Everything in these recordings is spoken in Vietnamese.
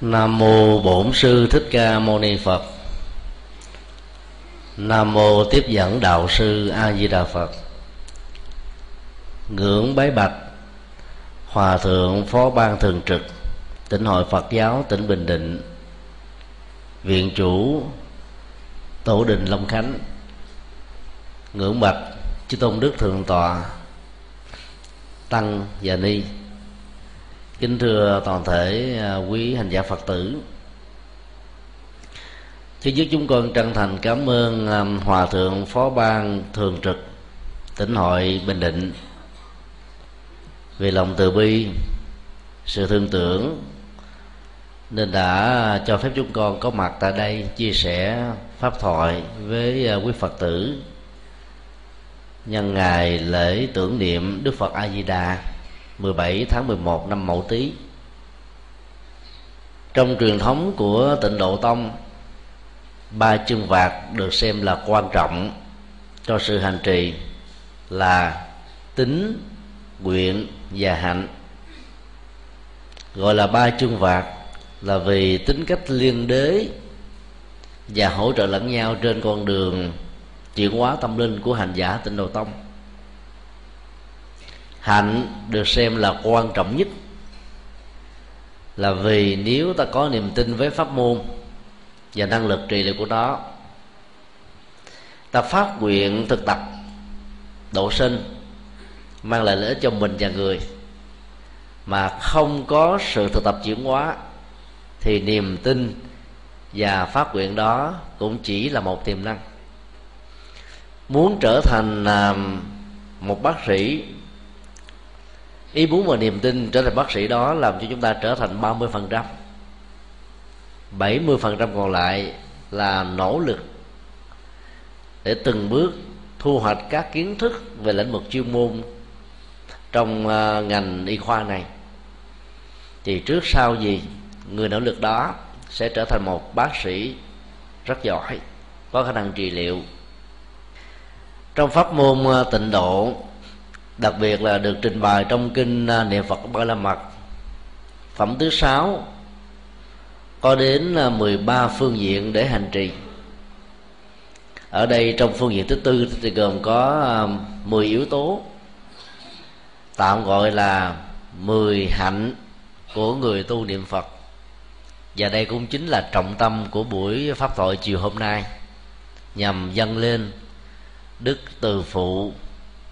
nam mô bổn sư thích ca mâu ni phật. Nam mô tiếp dẫn đạo sư a di đà phật. Ngưỡng bái bạch, hòa thượng phó ban thường trực tỉnh hội phật giáo tỉnh bình định, viện chủ tổ đình long khánh. Ngưỡng bạch, chư tôn đức thượng tọa, tăng và ni kính thưa toàn thể à, quý hành giả phật tử. Thứ nhất chúng con chân thành cảm ơn à, hòa thượng phó ban thường trực tỉnh hội bình định vì lòng từ bi, sự thương tưởng nên đã cho phép chúng con có mặt tại đây chia sẻ pháp thoại với à, quý phật tử nhân ngày lễ tưởng niệm đức phật a di đà. 17 tháng 11 năm Mậu Tý. Trong truyền thống của tịnh độ tông, ba chân vạc được xem là quan trọng cho sự hành trì là tính, nguyện và hạnh. Gọi là ba chân vạc là vì tính cách liên đế và hỗ trợ lẫn nhau trên con đường chuyển hóa tâm linh của hành giả tịnh độ tông hạnh được xem là quan trọng nhất. Là vì nếu ta có niềm tin với pháp môn và năng lực trị liệu của nó, ta phát nguyện thực tập độ sinh mang lại lợi ích cho mình và người. Mà không có sự thực tập chuyển hóa, thì niềm tin và phát nguyện đó cũng chỉ là một tiềm năng. Muốn trở thành à, một bác sĩ ý muốn và niềm tin trở thành bác sĩ đó làm cho chúng ta trở thành 30 phần trăm. 70 phần trăm còn lại là nỗ lực để từng bước thu hoạch các kiến thức về lĩnh vực chuyên môn trong à, ngành y khoa này. Thì trước sau gì, người nỗ lực đó sẽ trở thành một bác sĩ rất giỏi, có khả năng trị liệu. Trong pháp môn à, tịnh độ đặc biệt là được trình bày trong kinh à, niệm phật ba la mật. Phẩm thứ sáu, có đến à, 13 phương diện để hành trì. Ở đây trong phương diện thứ tư thì gồm có à, 10 yếu tố. Tạm gọi là 10 hạnh của người tu niệm Phật. Và đây cũng chính là trọng tâm của buổi pháp thoại chiều hôm nay, nhằm dâng lên đức từ phụ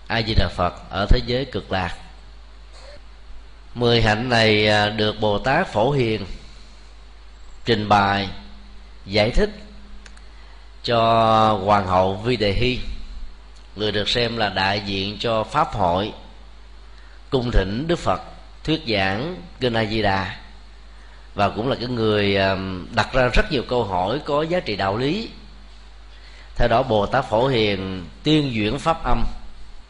a di đà phật ở thế giới cực lạc. Mười hạnh này à, được bồ tát phổ hiền, trình bày, giải thích cho hoàng hậu vi đề hy người được xem là đại diện cho pháp hội cung thỉnh đức phật thuyết giảng kinh a di đà, và cũng là cái người à, đặt ra rất nhiều câu hỏi có giá trị đạo lý. Theo đó bồ tát phổ hiền tuyên duyển pháp âm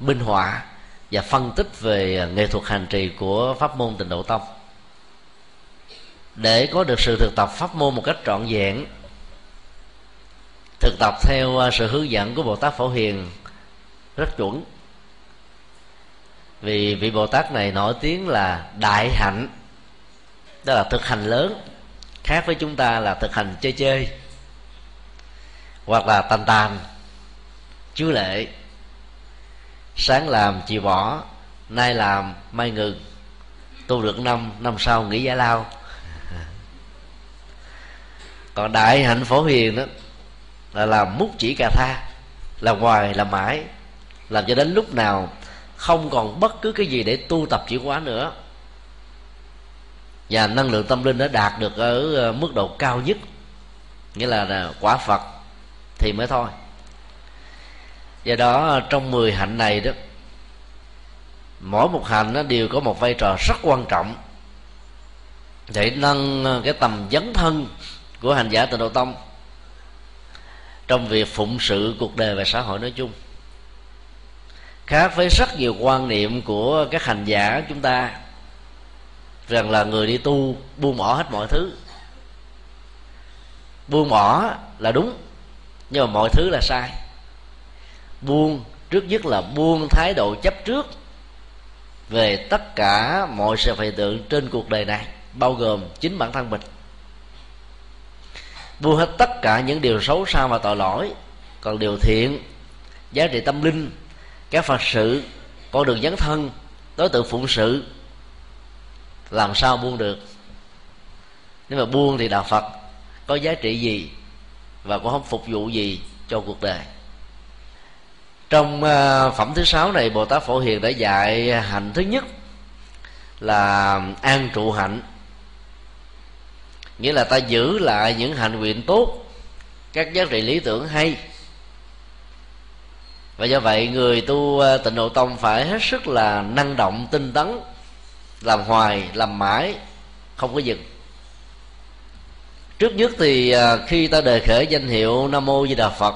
minh họa và phân tích về nghệ thuật hành trì của pháp môn tịnh độ tông. Để có được sự thực tập pháp môn một cách trọn vẹn, thực tập theo à, sự hướng dẫn của bồ tát phổ hiền rất chuẩn. Vì vị bồ tát này nổi tiếng là đại hạnh, đó là thực hành lớn, khác với chúng ta là thực hành chơi chơi hoặc là tàn tàn chú lệ sáng làm chị bỏ nay làm mai ngừng tu được năm năm sau nghỉ giải lao. Còn đại hạnh phổ hiền đó, là làm múc chỉ cà tha, làm hoài, làm mãi. Làm cho đến lúc nào không còn bất cứ cái gì để tu tập chuyển hóa nữa. Và năng lượng tâm linh đã đạt được ở ờ, mức độ cao nhất. Nghĩa là quả phật thì mới thôi do đó, trong 10 hạnh này đó, mỗi một hạnh nó đều có một vai trò rất quan trọng để nâng ờ, cái tầm dấn thân của hành giả tịnh độ tông trong việc phụng sự cuộc đời và xã hội nói chung. Khác với rất nhiều quan niệm của các hành giả chúng ta, rằng là người đi tu buông bỏ hết mọi thứ. Buông bỏ là đúng, nhưng mà mọi thứ là sai buông, trước nhất là buông thái độ chấp trước về tất cả mọi sự hiện tượng trên cuộc đời này, bao gồm chính bản thân mình. Buông hết tất cả những điều xấu xa và tội lỗi, còn điều thiện, giá trị tâm linh, các phật sự, con đường dấn thân, đối tượng phụng sự, làm sao buông được? Nếu mà buông thì đạo phật có giá trị gì và cũng không phục vụ gì cho cuộc đời? Trong ờ, phẩm thứ sáu này, bồ tát phổ hiền đã dạy hạnh thứ nhất là an trụ hạnh. Nghĩa là ta giữ lại những hạnh nguyện tốt, các giá trị lý tưởng hay. Và do vậy, người tu ờ, tịnh độ tông phải hết sức là năng động, tinh tấn, làm hoài, làm mãi, không có dừng. Trước nhất thì ờ, khi ta đề khởi danh hiệu nam mô di đà phật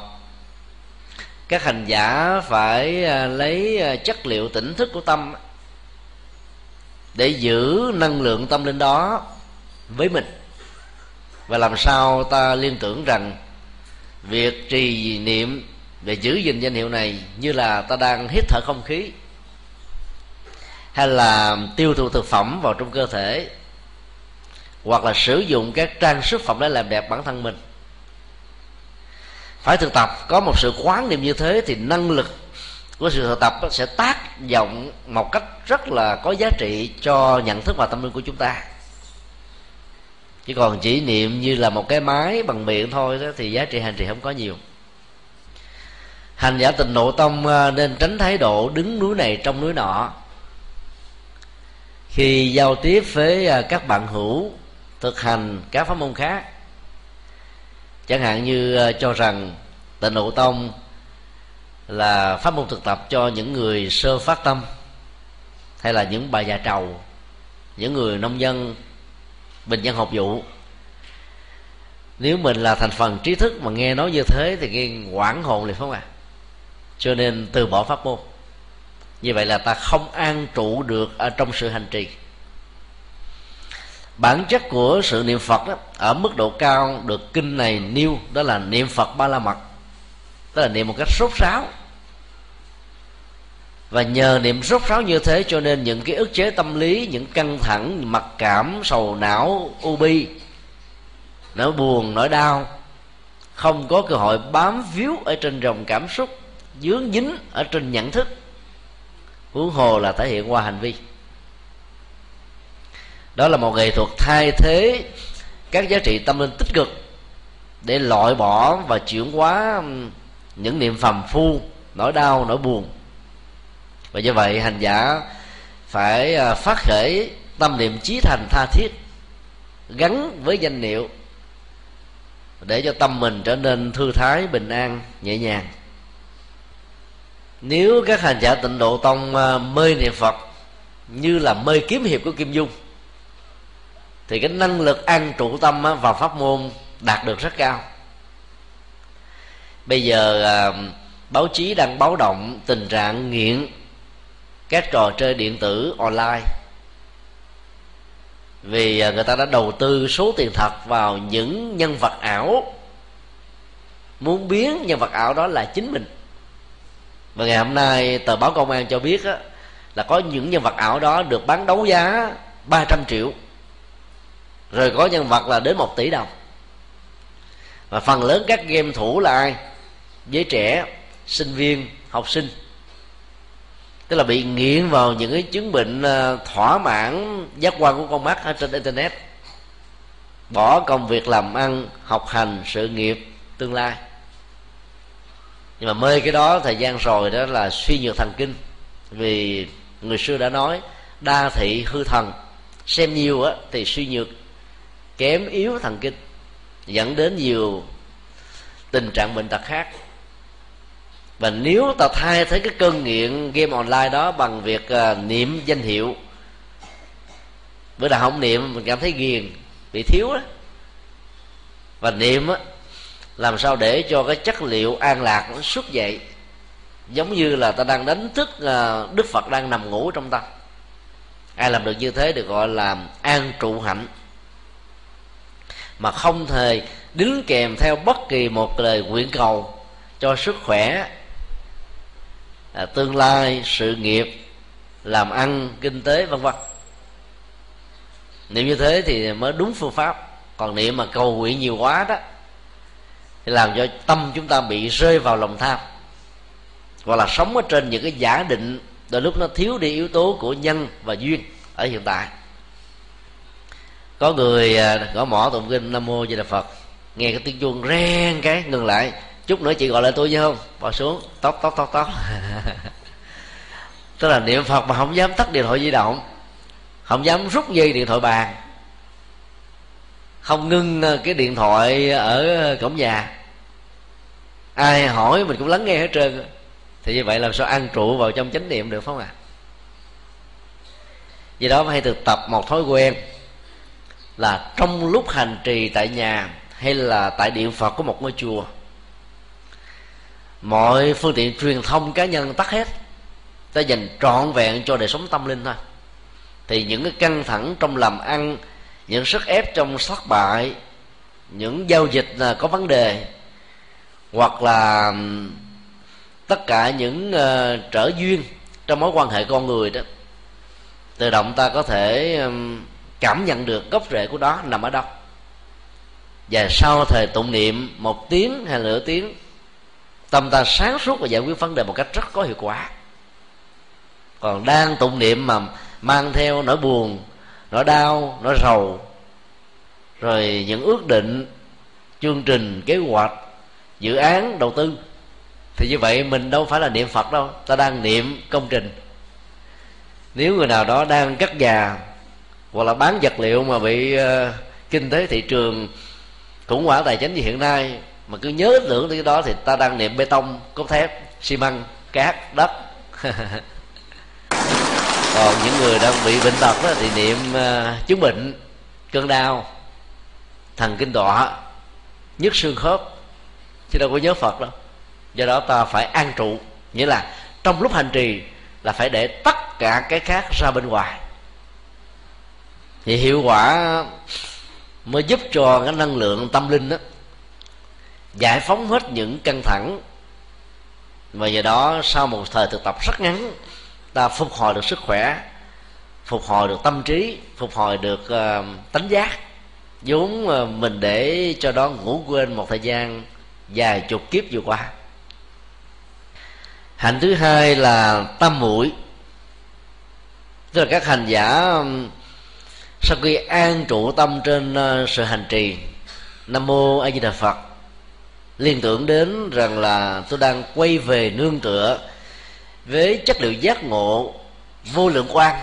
các hành giả phải à, lấy à, chất liệu tỉnh thức của tâm để giữ năng lượng tâm linh đó với mình. Và làm sao ta liên tưởng rằng việc trì niệm để giữ gìn danh hiệu này như là ta đang hít thở không khí hay là tiêu thụ thực phẩm vào trong cơ thể hoặc là sử dụng các trang sức phẩm để làm đẹp bản thân mình phải thực tập. Có một sự quán niệm như thế thì năng lực của sự thực tập sẽ tác động một cách rất là có giá trị cho nhận thức và tâm linh của chúng ta. Chứ còn chỉ niệm như là một cái máy bằng miệng thôi đó, thì giá trị hành trì không có nhiều. Hành giả tình nội tâm ờ, nên tránh thái độ đứng núi này trong núi nọ. Khi giao tiếp với ờ, các bạn hữu thực hành các pháp môn khác chẳng hạn như ờ, cho rằng tịnh độ tông là pháp môn thực tập cho những người sơ phát tâm, hay là những bà già trầu, những người nông dân, bình dân học vụ. Nếu mình là thành phần trí thức mà nghe nói như thế thì nghe quảng hồn liền không à cho nên từ bỏ pháp môn. Như vậy là ta không an trụ được ở trong sự hành trì bản chất của sự niệm phật đó, ở mức độ cao được kinh này nêu đó là niệm phật ba la mật. Tức là niệm một cách sốt sáo. Và nhờ niệm rốt sáo như thế cho nên những cái ức chế tâm lý những căng thẳng mặc cảm sầu não u bi nỗi buồn nỗi đau không có cơ hội bám víu ở trên dòng cảm xúc dướng dính ở trên nhận thức. Huống hồ là thể hiện qua hành vi đó là một nghệ thuật thay thế các giá trị tâm linh tích cực để loại bỏ và chuyển hóa những niệm phàm phu, nỗi đau, nỗi buồn. Và do vậy, hành giả phải à, phát khởi tâm niệm chí thành tha thiết gắn với danh hiệu để cho tâm mình trở nên thư thái, bình an, nhẹ nhàng. Nếu các hành giả tịnh độ tông à, mê niệm phật như là mê kiếm hiệp của kim dung thì cái năng lực an trụ tâm vào pháp môn đạt được rất cao. Bây giờ à, báo chí đang báo động tình trạng nghiện các trò chơi điện tử online. Vì à, người ta đã đầu tư số tiền thật vào những nhân vật ảo. Muốn biến nhân vật ảo đó là chính mình. Và ngày hôm nay tờ báo công an cho biết á, là có những nhân vật ảo đó được bán đấu giá 300 triệu rồi có nhân vật là đến một tỷ đồng. Và phần lớn các game thủ là ai? Giới trẻ, sinh viên, học sinh. Tức là bị nghiện vào những cái chứng bệnh ờ, thỏa mãn giác quan của con mắt ở trên internet. Bỏ công việc làm ăn, học hành, sự nghiệp, tương lai. Nhưng mà mê cái đó, thời gian rồi đó là suy nhược thần kinh. Vì người xưa đã nói, đa thị hư thần. Xem nhiều á, thì suy nhược kém yếu thần kinh dẫn đến nhiều tình trạng bệnh tật khác. Và nếu ta thay thế cái cơn nghiện game online đó bằng việc uh, niệm danh hiệu bữa nào không niệm mình cảm thấy ghiền bị thiếu đó và niệm á làm sao để cho cái chất liệu an lạc nó xuất dậy giống như là ta đang đánh thức uh, đức phật đang nằm ngủ trong ta. Ai làm được như thế được gọi là an trụ hạnh mà không thể đính kèm theo bất kỳ một lời nguyện cầu cho sức khỏe à, tương lai sự nghiệp làm ăn kinh tế vân vân. Niệm như thế thì mới đúng phương pháp. Còn niệm mà cầu nguyện nhiều quá đó thì làm cho tâm chúng ta bị rơi vào lòng tham. Hoặc là sống ở trên những cái giả định đôi lúc nó thiếu đi yếu tố của nhân và duyên ở hiện tại có người à, gõ mỏ tụng kinh nam mô di đà phật. Nghe cái tiếng chuông reng cái, ngừng lại. Chút nữa chị gọi lại tôi chứ không? Bỏ xuống. Tóc tóc tóc tóc. Tức là niệm phật mà không dám tắt điện thoại di động. Không dám rút dây điện thoại bàn. Không ngưng à, cái điện thoại ở cổng nhà. Ai hỏi mình cũng lắng nghe hết trơn. Thì như vậy làm sao ăn trụ vào trong chánh niệm được không ạ à? vì đó phải thực tập một thói quen là trong lúc hành trì tại nhà hay là tại điện phật của một ngôi chùa. Mọi phương tiện truyền thông cá nhân tắt hết ta dành trọn vẹn cho đời sống tâm linh thôi. Thì những cái căng thẳng trong làm ăn những sức ép trong thất bại những giao dịch là có vấn đề hoặc là tất cả những uh, trở duyên trong mối quan hệ con người đó tự động ta có thể um, cảm nhận được gốc rễ của đó nằm ở đâu? Và sau thời tụng niệm, một tiếng hay nửa tiếng, tâm ta sáng suốt và giải quyết vấn đề một cách rất có hiệu quả. Còn đang tụng niệm mà mang theo nỗi buồn, nỗi đau, nỗi rầu, rồi những ước định, chương trình, kế hoạch, dự án, đầu tư, thì như vậy mình đâu phải là niệm phật đâu, ta đang niệm công trình. Nếu người nào đó đang cắt già hoặc là bán vật liệu mà bị uh, kinh tế thị trường khủng hoảng tài chính như hiện nay mà cứ nhớ tưởng tới cái đó thì ta đang niệm bê tông cốt thép xi măng cát đất. Còn những người đang bị bệnh tật đó, thì niệm uh, chứng bệnh cơn đau thần kinh đọa, nhức xương khớp chứ đâu có nhớ phật đâu. Do đó ta phải an trụ nghĩa là trong lúc hành trì là phải để tất cả cái khác ra bên ngoài thì hiệu quả mới giúp cho cái năng lượng tâm linh đó giải phóng hết những căng thẳng. Và do đó sau một thời thực tập rất ngắn ta phục hồi được sức khỏe phục hồi được tâm trí phục hồi được uh, tánh giác. Vốn uh, mình để cho đó ngủ quên một thời gian dài chục kiếp vừa qua. Hạnh thứ hai là tâm mũi tức là các hành giả sau khi an trụ tâm trên ờ, sự hành trì, nam mô a di đà phật. Liên tưởng đến rằng là tôi đang quay về nương tựa với chất liệu giác ngộ vô lượng quan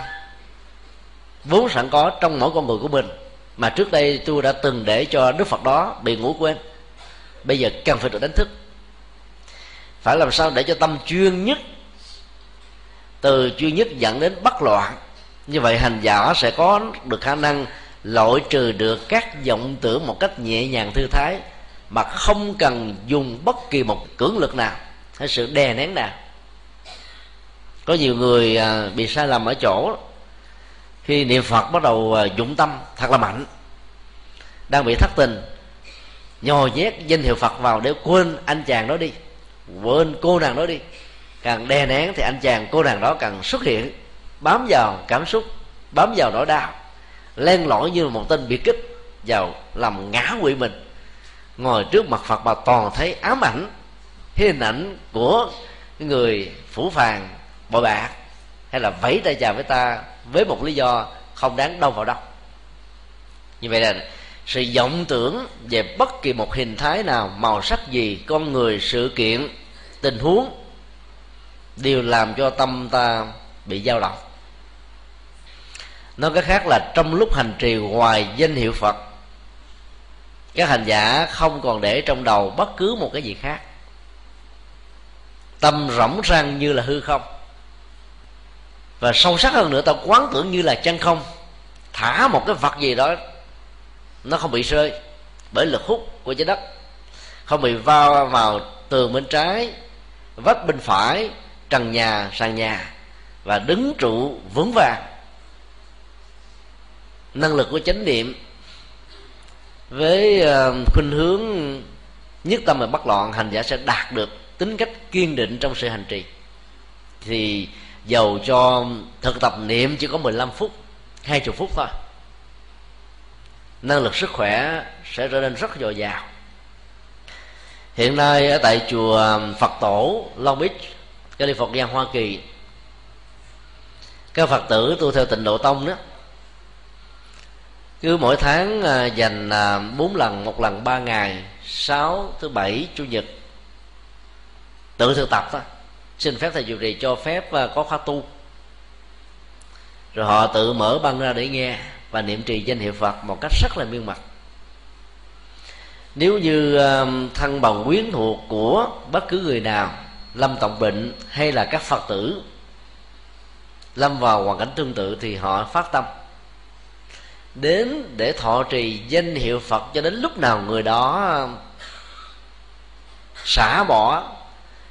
vốn sẵn có trong mỗi con người của mình, mà trước đây tôi đã từng để cho đức phật đó bị ngủ quên. Bây giờ cần phải được đánh thức. Phải làm sao để cho tâm chuyên nhất, từ chuyên nhất dẫn đến bất loạn? Như vậy hành giả sẽ có được khả năng loại trừ được các vọng tưởng một cách nhẹ nhàng thư thái, mà không cần dùng bất kỳ một cưỡng lực nào hay sự đè nén nào. Có nhiều người à, bị sai lầm ở chỗ khi niệm phật bắt đầu à, dụng tâm thật là mạnh, đang bị thất tình, nhồi nhét danh hiệu phật vào để quên anh chàng đó đi, quên cô nàng đó đi. Càng đè nén thì anh chàng cô nàng đó càng xuất hiện bám vào cảm xúc, bám vào nỗi đau, len lỏi như một tên biệt kích vào làm ngã quỵ mình. Ngồi trước mặt phật mà toàn thấy ám ảnh hình ảnh của người phủ phàng, bội bạc, hay là vẫy tay chào với ta với một lý do không đáng đâu vào đâu. Như vậy là sự vọng tưởng về bất kỳ một hình thái nào, màu sắc gì, con người, sự kiện, tình huống đều làm cho tâm ta bị dao động nói cái khác là trong lúc hành trì ngoài danh hiệu phật, các hành giả không còn để trong đầu bất cứ một cái gì khác. Tâm rỗng rang như là hư không. Và sâu sắc hơn nữa ta quán tưởng như là chân không. Thả một cái vật gì đó, nó không bị rơi bởi lực hút của trái đất. Không bị vào vào tường bên trái, vách bên phải, trần nhà, sàn nhà. Và đứng trụ vững vàng năng lực của chánh niệm với ờ, khuynh hướng nhất tâm và bất loạn, hành giả sẽ đạt được tính cách kiên định trong sự hành trì. Thì dầu cho thực tập niệm chỉ có 15 phút 20 phút thôi, năng lực sức khỏe sẽ trở nên rất dồi dào. Hiện nay ở tại chùa phật tổ long beach, california, hoa kỳ, các phật tử tu theo tịnh độ tông đó cứ mỗi tháng à, dành à, bốn lần một lần ba ngày sáu thứ bảy chủ nhật. Tự thực tập thôi. Xin phép thầy chủ trì cho phép và có khóa tu. Rồi họ tự mở băng ra để nghe và niệm trì danh hiệu phật một cách rất là miên mật nếu như à, thân bằng quyến thuộc của bất cứ người nào lâm trọng bệnh hay là các phật tử lâm vào hoàn cảnh tương tự thì họ phát tâm đến để thọ trì danh hiệu phật cho đến lúc nào người đó xả bỏ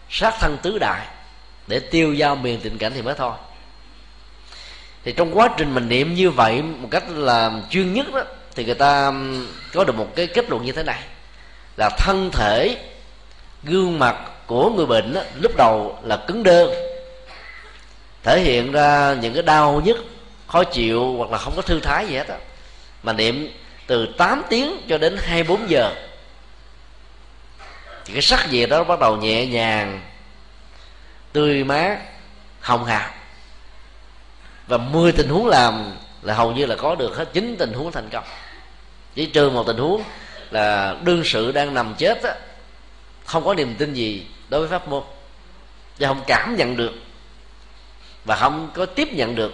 sát thân tứ đại để tiêu giao miền tình cảnh thì mới thôi. Thì trong quá trình mình niệm như vậy một cách là chuyên nhất đó thì người ta có được một cái kết luận như thế này. Là thân thể gương mặt của người bệnh đó, lúc đầu là cứng đơ thể hiện ra những cái đau nhức khó chịu hoặc là không có thư thái gì hết á mà niệm từ 8 tiếng cho đến 24 giờ. Thì cái sắc gì đó bắt đầu nhẹ nhàng, tươi mát, hồng hào. Và 10 tình huống làm là hầu như là có được hết. Chín tình huống thành công. Chỉ trừ một tình huống là đương sự đang nằm chết á, không có niềm tin gì đối với pháp môn. Và không cảm nhận được. Và không có tiếp nhận được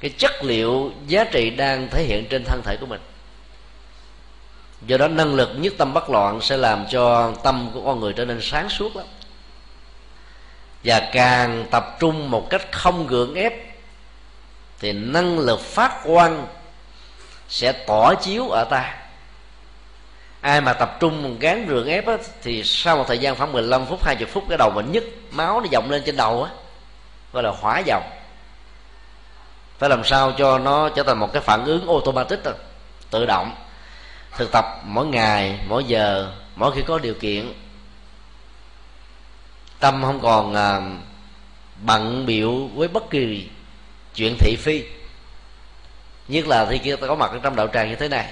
cái chất liệu giá trị đang thể hiện trên thân thể của mình. Do đó năng lực nhất tâm bất loạn sẽ làm cho tâm của con người trở nên sáng suốt lắm. Và càng tập trung một cách không gượng ép thì năng lực phát quan sẽ tỏ chiếu ở ta. Ai mà tập trung gán rượn ép á, thì sau một thời gian khoảng 15 phút 20 phút cái đầu mình nhức máu nó dòng lên trên đầu á gọi là hỏa dòng phải làm sao cho nó trở thành một cái phản ứng automatic rồi, tự động. Thực tập mỗi ngày mỗi giờ mỗi khi có điều kiện. Tâm không còn à, bận biểu với bất kỳ chuyện thị phi. Nhất là khi kia ta có mặt trong đạo tràng như thế này.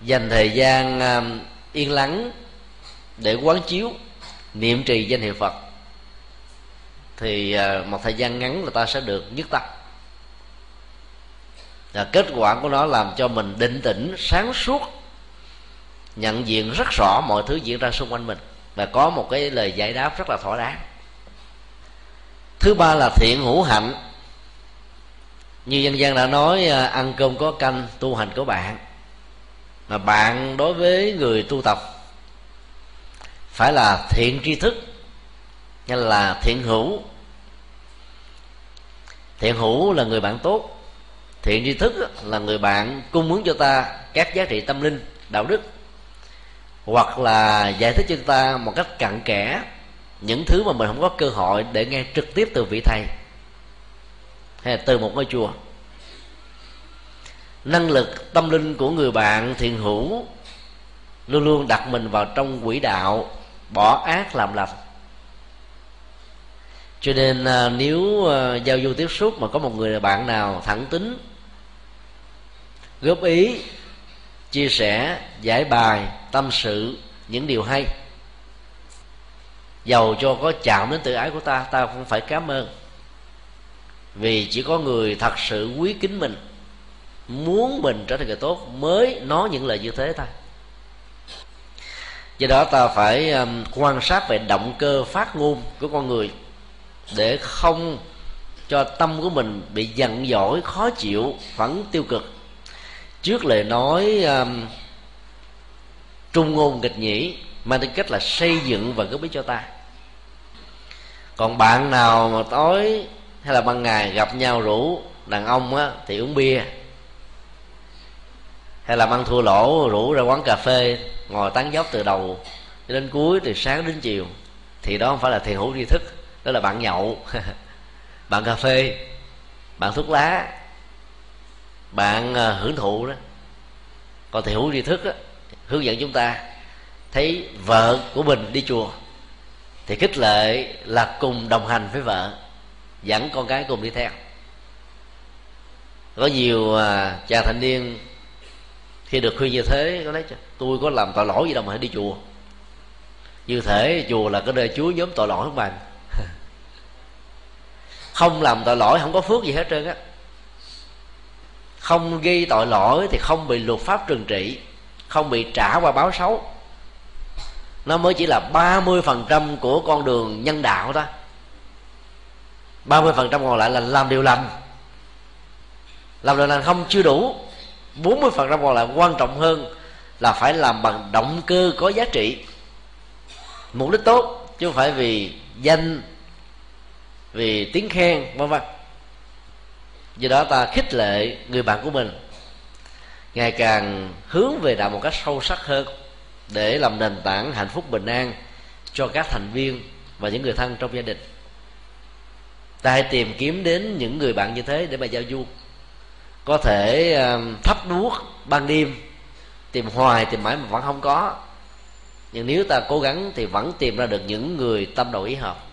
Dành thời gian à, yên lắng để quán chiếu niệm trì danh hiệu phật thì à, một thời gian ngắn là ta sẽ được nhất tâm là kết quả của nó làm cho mình định tĩnh, sáng suốt, nhận diện rất rõ mọi thứ diễn ra xung quanh mình và có một cái lời giải đáp rất là thỏa đáng. Thứ ba là thiện hữu hạnh. Như dân gian đã nói à, ăn cơm có canh, tu hành có bạn. Mà bạn đối với người tu tập phải là thiện tri thức hay là thiện hữu. Thiện hữu là người bạn tốt thiện tri thức là người bạn cung ứng cho ta các giá trị tâm linh, đạo đức, hoặc là giải thích cho ta một cách cặn kẽ những thứ mà mình không có cơ hội để nghe trực tiếp từ vị thầy hay là từ một ngôi chùa. Năng lực tâm linh của người bạn thiện hữu luôn luôn đặt mình vào trong quỹ đạo, bỏ ác làm lành. Cho nên à, nếu à, giao du tiếp xúc mà có một người bạn nào thẳng tính góp ý chia sẻ giải bài tâm sự những điều hay. Giàu cho có chạm đến tự ái của ta ta cũng phải cảm ơn. Vì chỉ có người thật sự quý kính mình muốn mình trở thành người tốt mới nói những lời như thế thôi. Do đó ta phải um, quan sát về động cơ phát ngôn của con người để không cho tâm của mình bị giận dỗi khó chịu phẫn tiêu cực trước lời nói um, trung ngôn nghịch nhĩ mang tính cách là xây dựng và góp ý cho ta. Còn bạn nào mà tối hay là ban ngày gặp nhau rủ đàn ông á thì uống bia. Hay là ăn thua lỗ rủ ra quán cà phê ngồi tán dốc từ đầu đến cuối từ sáng đến chiều thì đó không phải là thiền hữu tri thức đó là bạn nhậu. Bạn cà phê bạn thuốc lá bạn à, hưởng thụ đó. Còn thiền hữu tri thức đó, hướng dẫn chúng ta thấy vợ của mình đi chùa thì khích lệ là cùng đồng hành với vợ dẫn con cái cùng đi theo. Có nhiều à, chàng thanh niên khi được khuyên như thế có nói tôi có làm tội lỗi gì đâu mà hãy đi chùa. Như thể chùa là cái nơi chúa nhóm tội lỗi của bạn. Không làm tội lỗi không có phước gì hết trơn á không ghi tội lỗi thì không bị luật pháp trừng trị, không bị trả qua báo xấu. Nó mới chỉ là 30% của con đường nhân đạo đó. 30% còn lại là làm điều lành. Làm điều lành không chưa đủ 40% còn lại quan trọng hơn là phải làm bằng động cơ có giá trị. Mục đích tốt chứ không phải vì danh, vì tiếng khen, vân vân do đó ta khích lệ người bạn của mình. Ngày càng hướng về đạo một cách sâu sắc hơn để làm nền tảng hạnh phúc bình an cho các thành viên và những người thân trong gia đình. Ta hãy tìm kiếm đến những người bạn như thế để mà giao du. Có thể um, thắp đuốc ban đêm, tìm hoài, tìm mãi mà vẫn không có. Nhưng nếu ta cố gắng thì vẫn tìm ra được những người tâm đầu ý hợp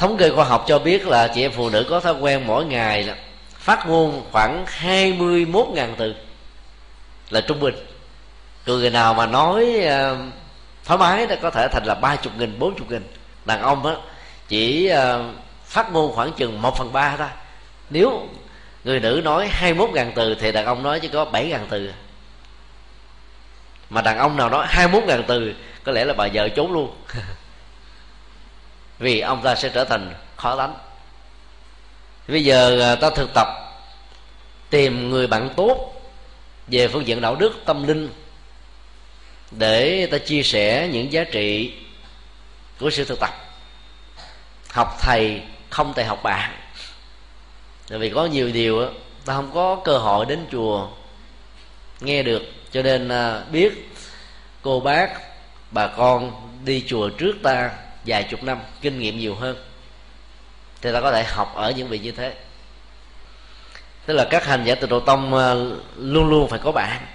thống kê khoa học cho biết là chị em phụ nữ có thói quen mỗi ngày là phát ngôn khoảng 21.000 từ là trung bình. Còn người nào mà nói uh, thoải mái đó có thể thành là ba chục nghìn bốn chục nghìn. Đàn ông á chỉ uh, phát ngôn khoảng chừng một phần ba thôi. Nếu người nữ nói 21 ngàn từ thì đàn ông nói chỉ có 7 ngàn từ. Mà đàn ông nào nói 21 ngàn từ có lẽ là bà vợ trốn luôn. vì ông ta sẽ trở thành khó đánh bây giờ à, ta thực tập tìm người bạn tốt về phương diện đạo đức, tâm linh để ta chia sẻ những giá trị của sự thực tập. Học thầy không thầy học bạn. Tại vì có nhiều điều ta không có cơ hội đến chùa nghe được. Cho nên à, biết cô bác, bà con đi chùa trước ta vài chục năm, kinh nghiệm nhiều hơn. Thì ta có thể học ở những vị như thế. Tức là các hành giả từ độ tông ờ, luôn luôn phải có bạn.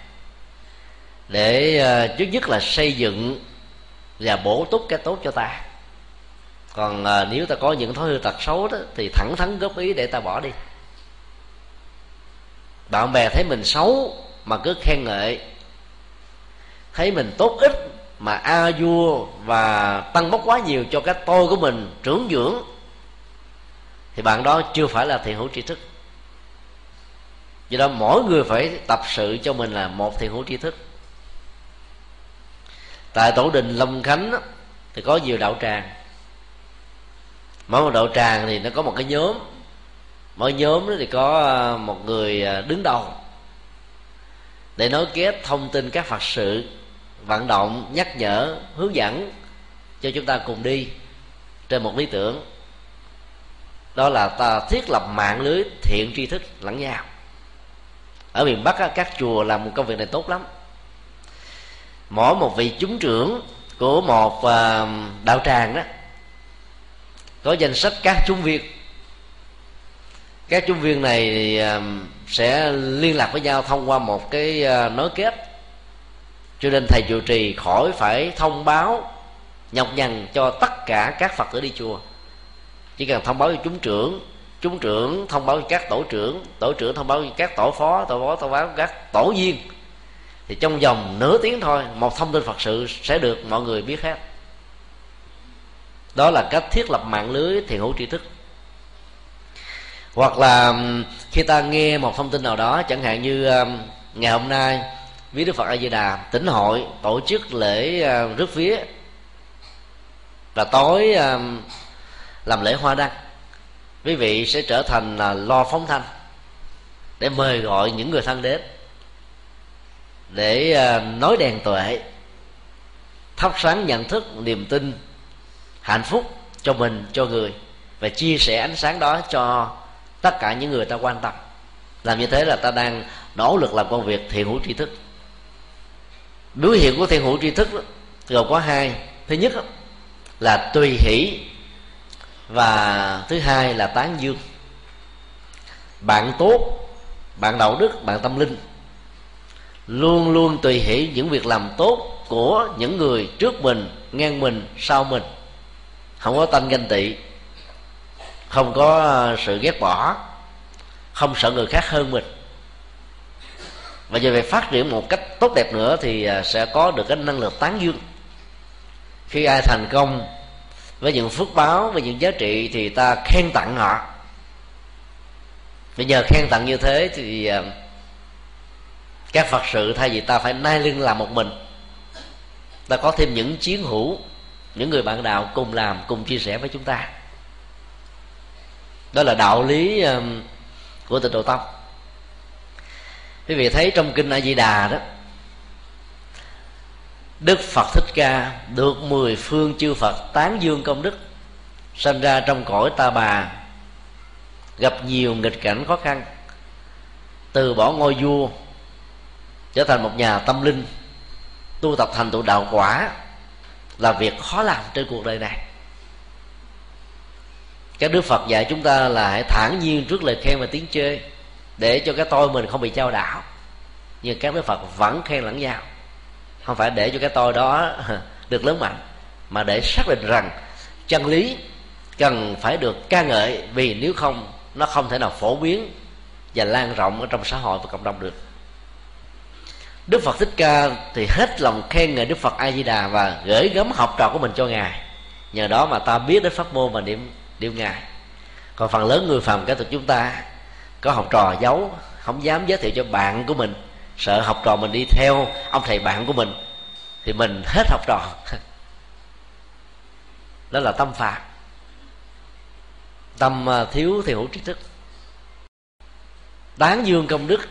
Để ờ, trước nhất là xây dựng và bổ túc cái tốt cho ta. Còn ờ, nếu ta có những thói hư tật xấu đó, thì thẳng thắn góp ý để ta bỏ đi. Bạn bè thấy mình xấu mà cứ khen ngợi, thấy mình tốt ít mà a vua và tăng bốc quá nhiều cho cái tôi của mình trưởng dưỡng, thì bạn đó chưa phải là thiện hữu tri thức. Do đó mỗi người phải tập sự cho mình là một thiện hữu tri thức. Tại tổ đình long khánh thì có nhiều đạo tràng. Mỗi một đạo tràng thì nó có một cái nhóm. Mỗi nhóm thì có à, một người à, đứng đầu để nối kết thông tin các phật sự vận động, nhắc nhở, hướng dẫn cho chúng ta cùng đi trên một lý tưởng. Đó là ta thiết lập mạng lưới thiện tri thức lẫn nhau. Ở miền bắc các chùa làm một công việc này tốt lắm. Mỗi một vị chúng trưởng của một à, đạo tràng đó, có danh sách các chúng viên. Các chúng viên này à, sẽ liên lạc với nhau thông qua một cái à, nối kết cho nên thầy trụ trì khỏi phải thông báo nhọc nhằn cho tất cả các phật tử đi chùa. Chỉ cần thông báo cho chúng trưởng chúng trưởng thông báo cho các tổ trưởng tổ trưởng thông báo cho các tổ phó tổ phó thông báo các tổ viên. Thì trong vòng nửa tiếng thôi, một thông tin phật sự sẽ được mọi người biết hết. Đó là cách thiết lập mạng lưới thiền hữu tri thức. Hoặc là khi ta nghe một thông tin nào đó, chẳng hạn như ngày hôm nay viếng đức phật a di đà, tỉnh hội tổ chức lễ à, rước vía. Và tối à, làm lễ hoa đăng. Quý vị sẽ trở thành là lo phóng thanh để mời gọi những người thân đến, để à, nói đèn tuệ, thắp sáng nhận thức, niềm tin, hạnh phúc cho mình, cho người và chia sẻ ánh sáng đó cho tất cả những người ta quan tâm. Làm như thế là ta đang nỗ lực làm công việc thiện hữu tri thức biểu hiện của thiện hữu tri thức đó, gồm có hai. Thứ nhất là tùy hỷ và thứ hai là tán dương. Bạn tốt bạn đạo đức bạn tâm linh luôn luôn tùy hỷ những việc làm tốt của những người trước mình ngang mình sau mình. Không có tanh ganh tị không có ờ, sự ghét bỏ không sợ người khác hơn mình và về phát triển một cách tốt đẹp nữa thì à, sẽ có được cái năng lực tán dương. Khi ai thành công với những phước báo, với những giá trị thì ta khen tặng họ. Bây giờ khen tặng như thế thì à, các phật sự thay vì ta phải nai lưng làm một mình. Ta có thêm những chiến hữu, những người bạn đạo cùng làm, cùng chia sẻ với chúng ta. Đó là đạo lý à, của tịnh độ tông quý vị thấy trong kinh a di đà đó, đức phật thích ca được mười phương chư phật tán dương công đức, sanh ra trong cõi ta bà, gặp nhiều nghịch cảnh khó khăn, từ bỏ ngôi vua, trở thành một nhà tâm linh, tu tập thành tựu đạo quả, là việc khó làm trên cuộc đời này. Các đức phật dạy chúng ta là hãy thản nhiên trước lời khen và tiếng chê để cho cái tôi mình không bị trao đảo nhưng các đức phật vẫn khen lẫn nhau không phải để cho cái tôi đó được lớn mạnh, mà để xác định rằng chân lý cần phải được ca ngợi vì nếu không, nó không thể nào phổ biến và lan rộng ở trong xã hội và cộng đồng được Đức Phật Thích Ca thì hết lòng khen ngợi Đức Phật A Di Đà và gửi gắm học trò của mình cho ngài. Nhờ đó mà ta biết đến pháp môn và niệm niệm ngài. Còn phần lớn người phàm cái tụi chúng ta có học trò giấu, không dám giới thiệu cho bạn của mình, sợ học trò mình đi theo ông thầy bạn của mình thì mình hết học trò. Đó là tâm phạt. Tâm à, thiếu thì hữu trí thức. Tán dương công đức.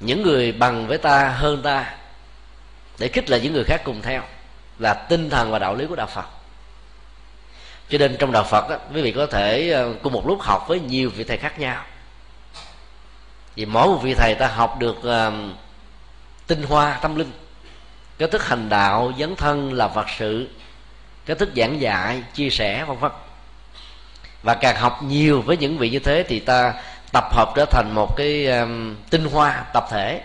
Những người bằng với ta hơn ta để khích lệ những người khác cùng theo là tinh thần và đạo lý của đạo phật. Cho nên trong đạo phật đó, quý vị có thể à, cùng một lúc học với nhiều vị thầy khác nhau vì mỗi một vị thầy ta học được uh, tinh hoa tâm linh. Cái thức hành đạo dấn thân là phật sự. Cái thức giảng dạy chia sẻ vân vân. Và càng học nhiều với những vị như thế thì ta tập hợp trở thành một cái um, tinh hoa tập thể.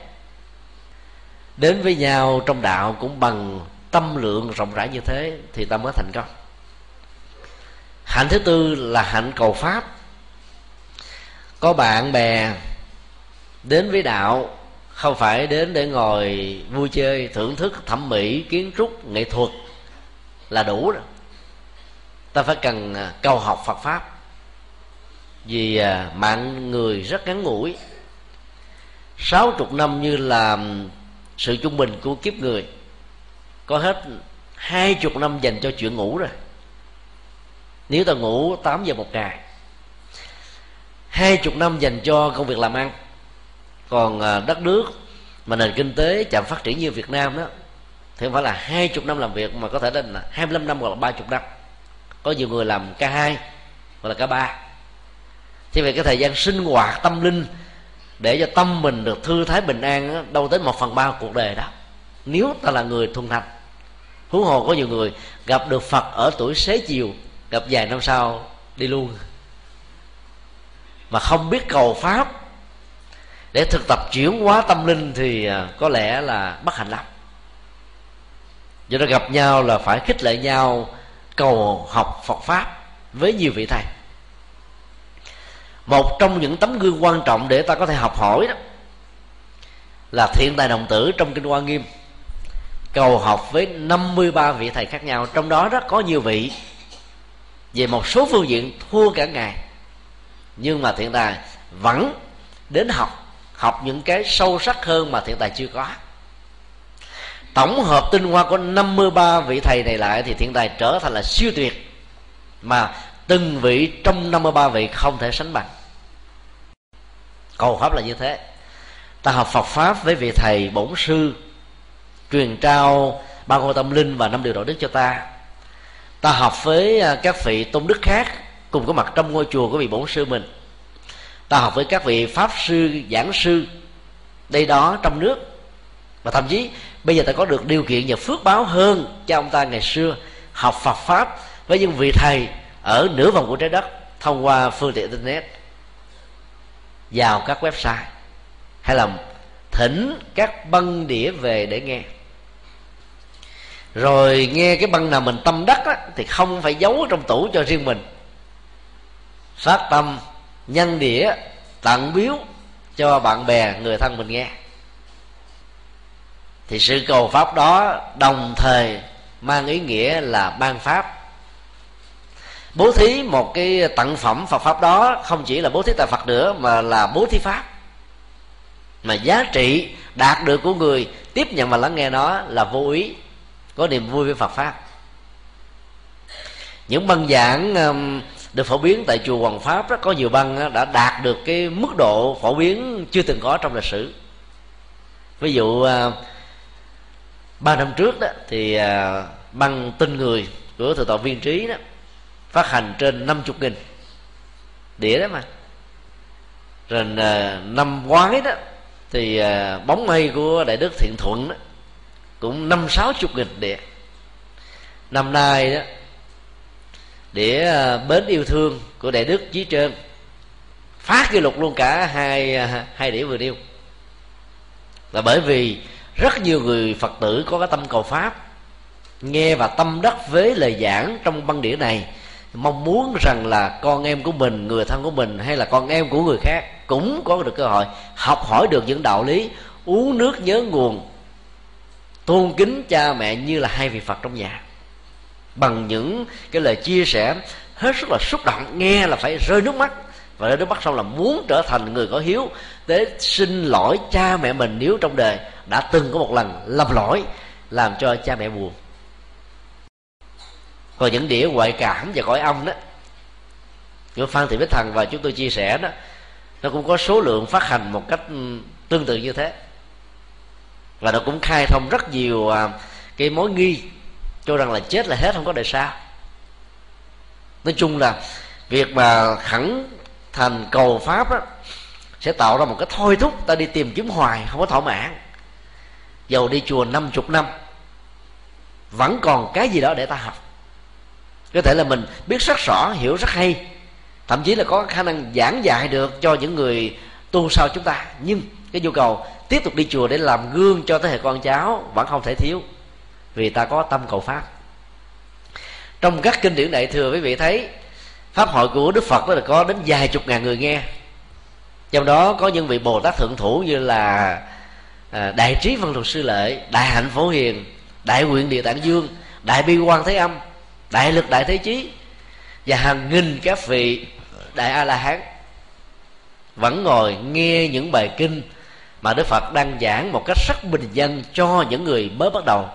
Đến với nhau trong đạo cũng bằng tâm lượng rộng rãi như thế thì ta mới thành công. Hạnh thứ tư là hạnh cầu pháp. Có bạn bè đến với đạo, không phải đến để ngồi vui chơi, thưởng thức thẩm mỹ, kiến trúc, nghệ thuật là đủ rồi. Ta phải cần à, cầu học phật pháp. Vì à, mạng người rất ngắn ngủi. Sáu chục năm như là sự trung bình của kiếp người. Có hết hai chục năm dành cho chuyện ngủ rồi. Nếu ta ngủ 8 giờ một ngày, hai chục năm dành cho công việc làm ăn còn à, đất nước mà nền kinh tế chậm phát triển như Việt Nam đó thì không phải là hai chục năm làm việc mà có thể đến là 25 năm hoặc là ba chục năm. Có nhiều người làm K hai hoặc là K ba. Thì về cái thời gian sinh hoạt tâm linh để cho tâm mình được thư thái bình an đó, đâu tới một phần ba cuộc đời đó. Nếu ta là người thuần thành huống hồ có nhiều người gặp được phật ở tuổi xế chiều gặp vài năm sau đi luôn mà không biết cầu pháp để thực tập chuyển hóa tâm linh thì à, có lẽ là bất hạnh lắm. Do đó gặp nhau là phải khích lệ nhau cầu học Phật pháp với nhiều vị thầy. Một trong những tấm gương quan trọng để ta có thể học hỏi đó là thiện tài đồng tử trong kinh hoa nghiêm. Cầu học với 53 vị thầy khác nhau trong đó rất có nhiều vị về một số phương diện thua cả ngày, nhưng mà thiện tài vẫn đến học học những cái sâu sắc hơn mà thiện tài chưa có. Tổng hợp tinh hoa của 53 vị thầy này lại thì thiện tài trở thành là siêu tuyệt mà từng vị trong 53 vị không thể sánh bằng. Cầu pháp là như thế. Ta học Phật pháp với vị thầy bổn sư, truyền trao ba ngôi tâm linh và năm điều đạo đức cho ta. Ta học với à, các vị tôn đức khác cùng có mặt trong ngôi chùa của vị bổn sư mình ta học với các vị pháp sư giảng sư đây đó trong nước. Và thậm chí bây giờ ta có được điều kiện và phước báo hơn cho ông ta ngày xưa học Phật pháp với những vị thầy ở nửa vòng của trái đất thông qua phương tiện internet vào các website hay là thỉnh các băng đĩa về để nghe. Rồi nghe cái băng nào mình tâm đắc á, thì không phải giấu trong tủ cho riêng mình. Phát tâm nhân đĩa tặng biếu cho bạn bè người thân mình nghe. Thì sự cầu pháp đó đồng thời mang ý nghĩa là ban pháp. Bố thí một cái tặng phẩm Phật pháp đó không chỉ là bố thí tại Phật nữa mà là bố thí pháp. Mà giá trị đạt được của người tiếp nhận và lắng nghe nó là vô ý, có niềm vui với Phật pháp. Những băng giảng được phổ biến tại chùa Hoàng Pháp đó, có nhiều băng đã đạt được cái mức độ phổ biến chưa từng có trong lịch sử. Ví dụ à, ba năm trước đó thì à, băng tin người của thượng tọa viên trí đó phát hành trên năm chục nghìn đĩa đó mà. Rồi à, năm ngoái đó thì bóng mây của đại đức thiện thuận đó cũng năm sáu chục nghìn đĩa. Năm nay đó để ờ, bến yêu thương của đại đức chí trơn phát kỷ lục luôn cả hai ờ, hai đĩa vừa nêu. Là bởi vì rất nhiều người phật tử có cái tâm cầu pháp, nghe và tâm đắc với lời giảng trong băng đĩa này, mong muốn rằng là con em của mình, người thân của mình hay là con em của người khác cũng có được cơ hội học hỏi được những đạo lý, uống nước nhớ nguồn, tôn kính cha mẹ như là hai vị phật trong nhà bằng những cái lời chia sẻ hết sức là xúc động, nghe là phải rơi nước mắt. Và rơi nước mắt xong là muốn trở thành người có hiếu để xin lỗi cha mẹ mình nếu trong đời đã từng có một lần lầm lỗi làm cho cha mẹ buồn. Còn những đĩa ngoại cảm và cõi âm đó của phan thị bích thần và chúng tôi chia sẻ đó, nó cũng có số lượng phát hành một cách ừ, tương tự như thế. Và nó cũng khai thông rất nhiều à, cái mối nghi cho rằng là chết là hết không có đời sau. Nói chung là việc mà khẳng thành cầu pháp đó, sẽ tạo ra một cái thôi thúc ta đi tìm kiếm hoài không có thỏa mãn. Dầu đi chùa năm chục năm vẫn còn cái gì đó để ta học. Có thể là mình biết rất rõ hiểu rất hay thậm chí là có khả năng giảng dạy được cho những người tu sau chúng ta. Nhưng cái nhu cầu tiếp tục đi chùa để làm gương cho thế hệ con cháu vẫn không thể thiếu vì ta có tâm cầu pháp. Trong các kinh điển này thừa quý vị thấy, pháp hội của đức phật là có đến vài chục ngàn người nghe. Trong đó có những vị bồ tát thượng thủ như là à, đại trí văn luật sư lệ đại hạnh phổ hiền, đại nguyện địa tạng dương, đại bi quan thế âm, đại lực đại thế chí và hàng nghìn các vị đại a la hán vẫn ngồi nghe những bài kinh mà đức phật đang giảng một cách rất bình dân cho những người mới bắt đầu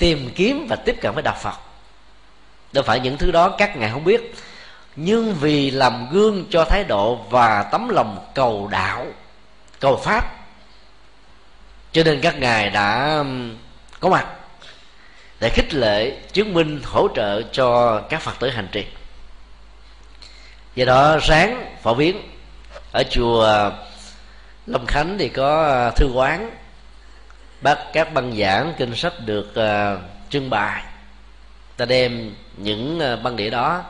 tìm kiếm và tiếp cận với đạo phật. Đâu phải những thứ đó các ngài không biết, nhưng vì làm gương cho thái độ và tấm lòng cầu đạo, cầu pháp, cho nên các ngài đã có mặt để khích lệ, chứng minh, hỗ trợ cho các phật tử hành trì. Do đó sáng phổ biến. Ở chùa long khánh thì có ờ, thư quán bác các băng giảng kinh sách được uh, trưng bày. Ta đem những uh, băng đĩa đó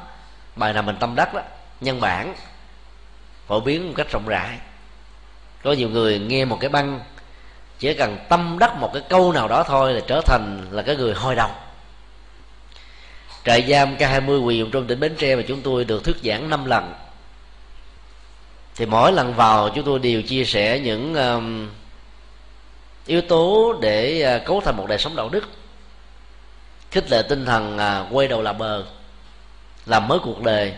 bài nào mình tâm đắc đó nhân bản phổ biến một cách rộng rãi. Có nhiều người nghe một cái băng chỉ cần tâm đắc một cái câu nào đó thôi là trở thành là cái người hồi đồng. Trại giam K20 quỳ dụng trong tỉnh Bến Tre mà chúng tôi được thuyết giảng 5 lần. Thì mỗi lần vào chúng tôi đều chia sẻ những um, yếu tố để à, cấu thành một đời sống đạo đức. Khích lệ tinh thần à, quay đầu làm bờ, làm mới cuộc đời,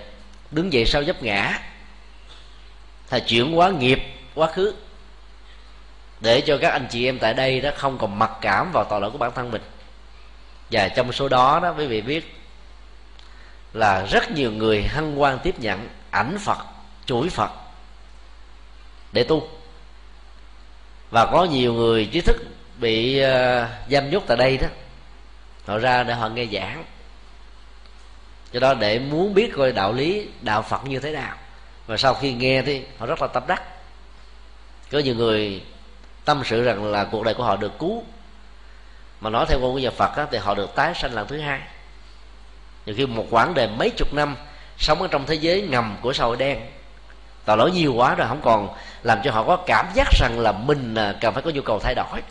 đứng dậy sau dấp ngã là chuyển hóa nghiệp, quá khứ. Để cho các anh chị em tại đây đó không còn mặc cảm vào tội lỗi của bản thân mình. Và trong số đó đó, quý vị biết là rất nhiều người hăng quan tiếp nhận ảnh phật chuỗi phật để tu và có nhiều người trí thức bị uh, giam nhốt tại đây đó. Họ ra để họ nghe giảng. Cho đó để muốn biết coi đạo lý đạo phật như thế nào. Và sau khi nghe thì họ rất là tâm đắc. Có nhiều người tâm sự rằng là cuộc đời của họ được cứu. Mà nói theo ngôn của nhà phật á, thì họ được tái sanh lần thứ hai. Nhiều khi một quãng đời mấy chục năm sống ở trong thế giới ngầm của xã hội đen tội lỗi nhiều quá rồi, không còn làm cho họ có cảm giác rằng là mình à, cần phải có nhu cầu thay đổi.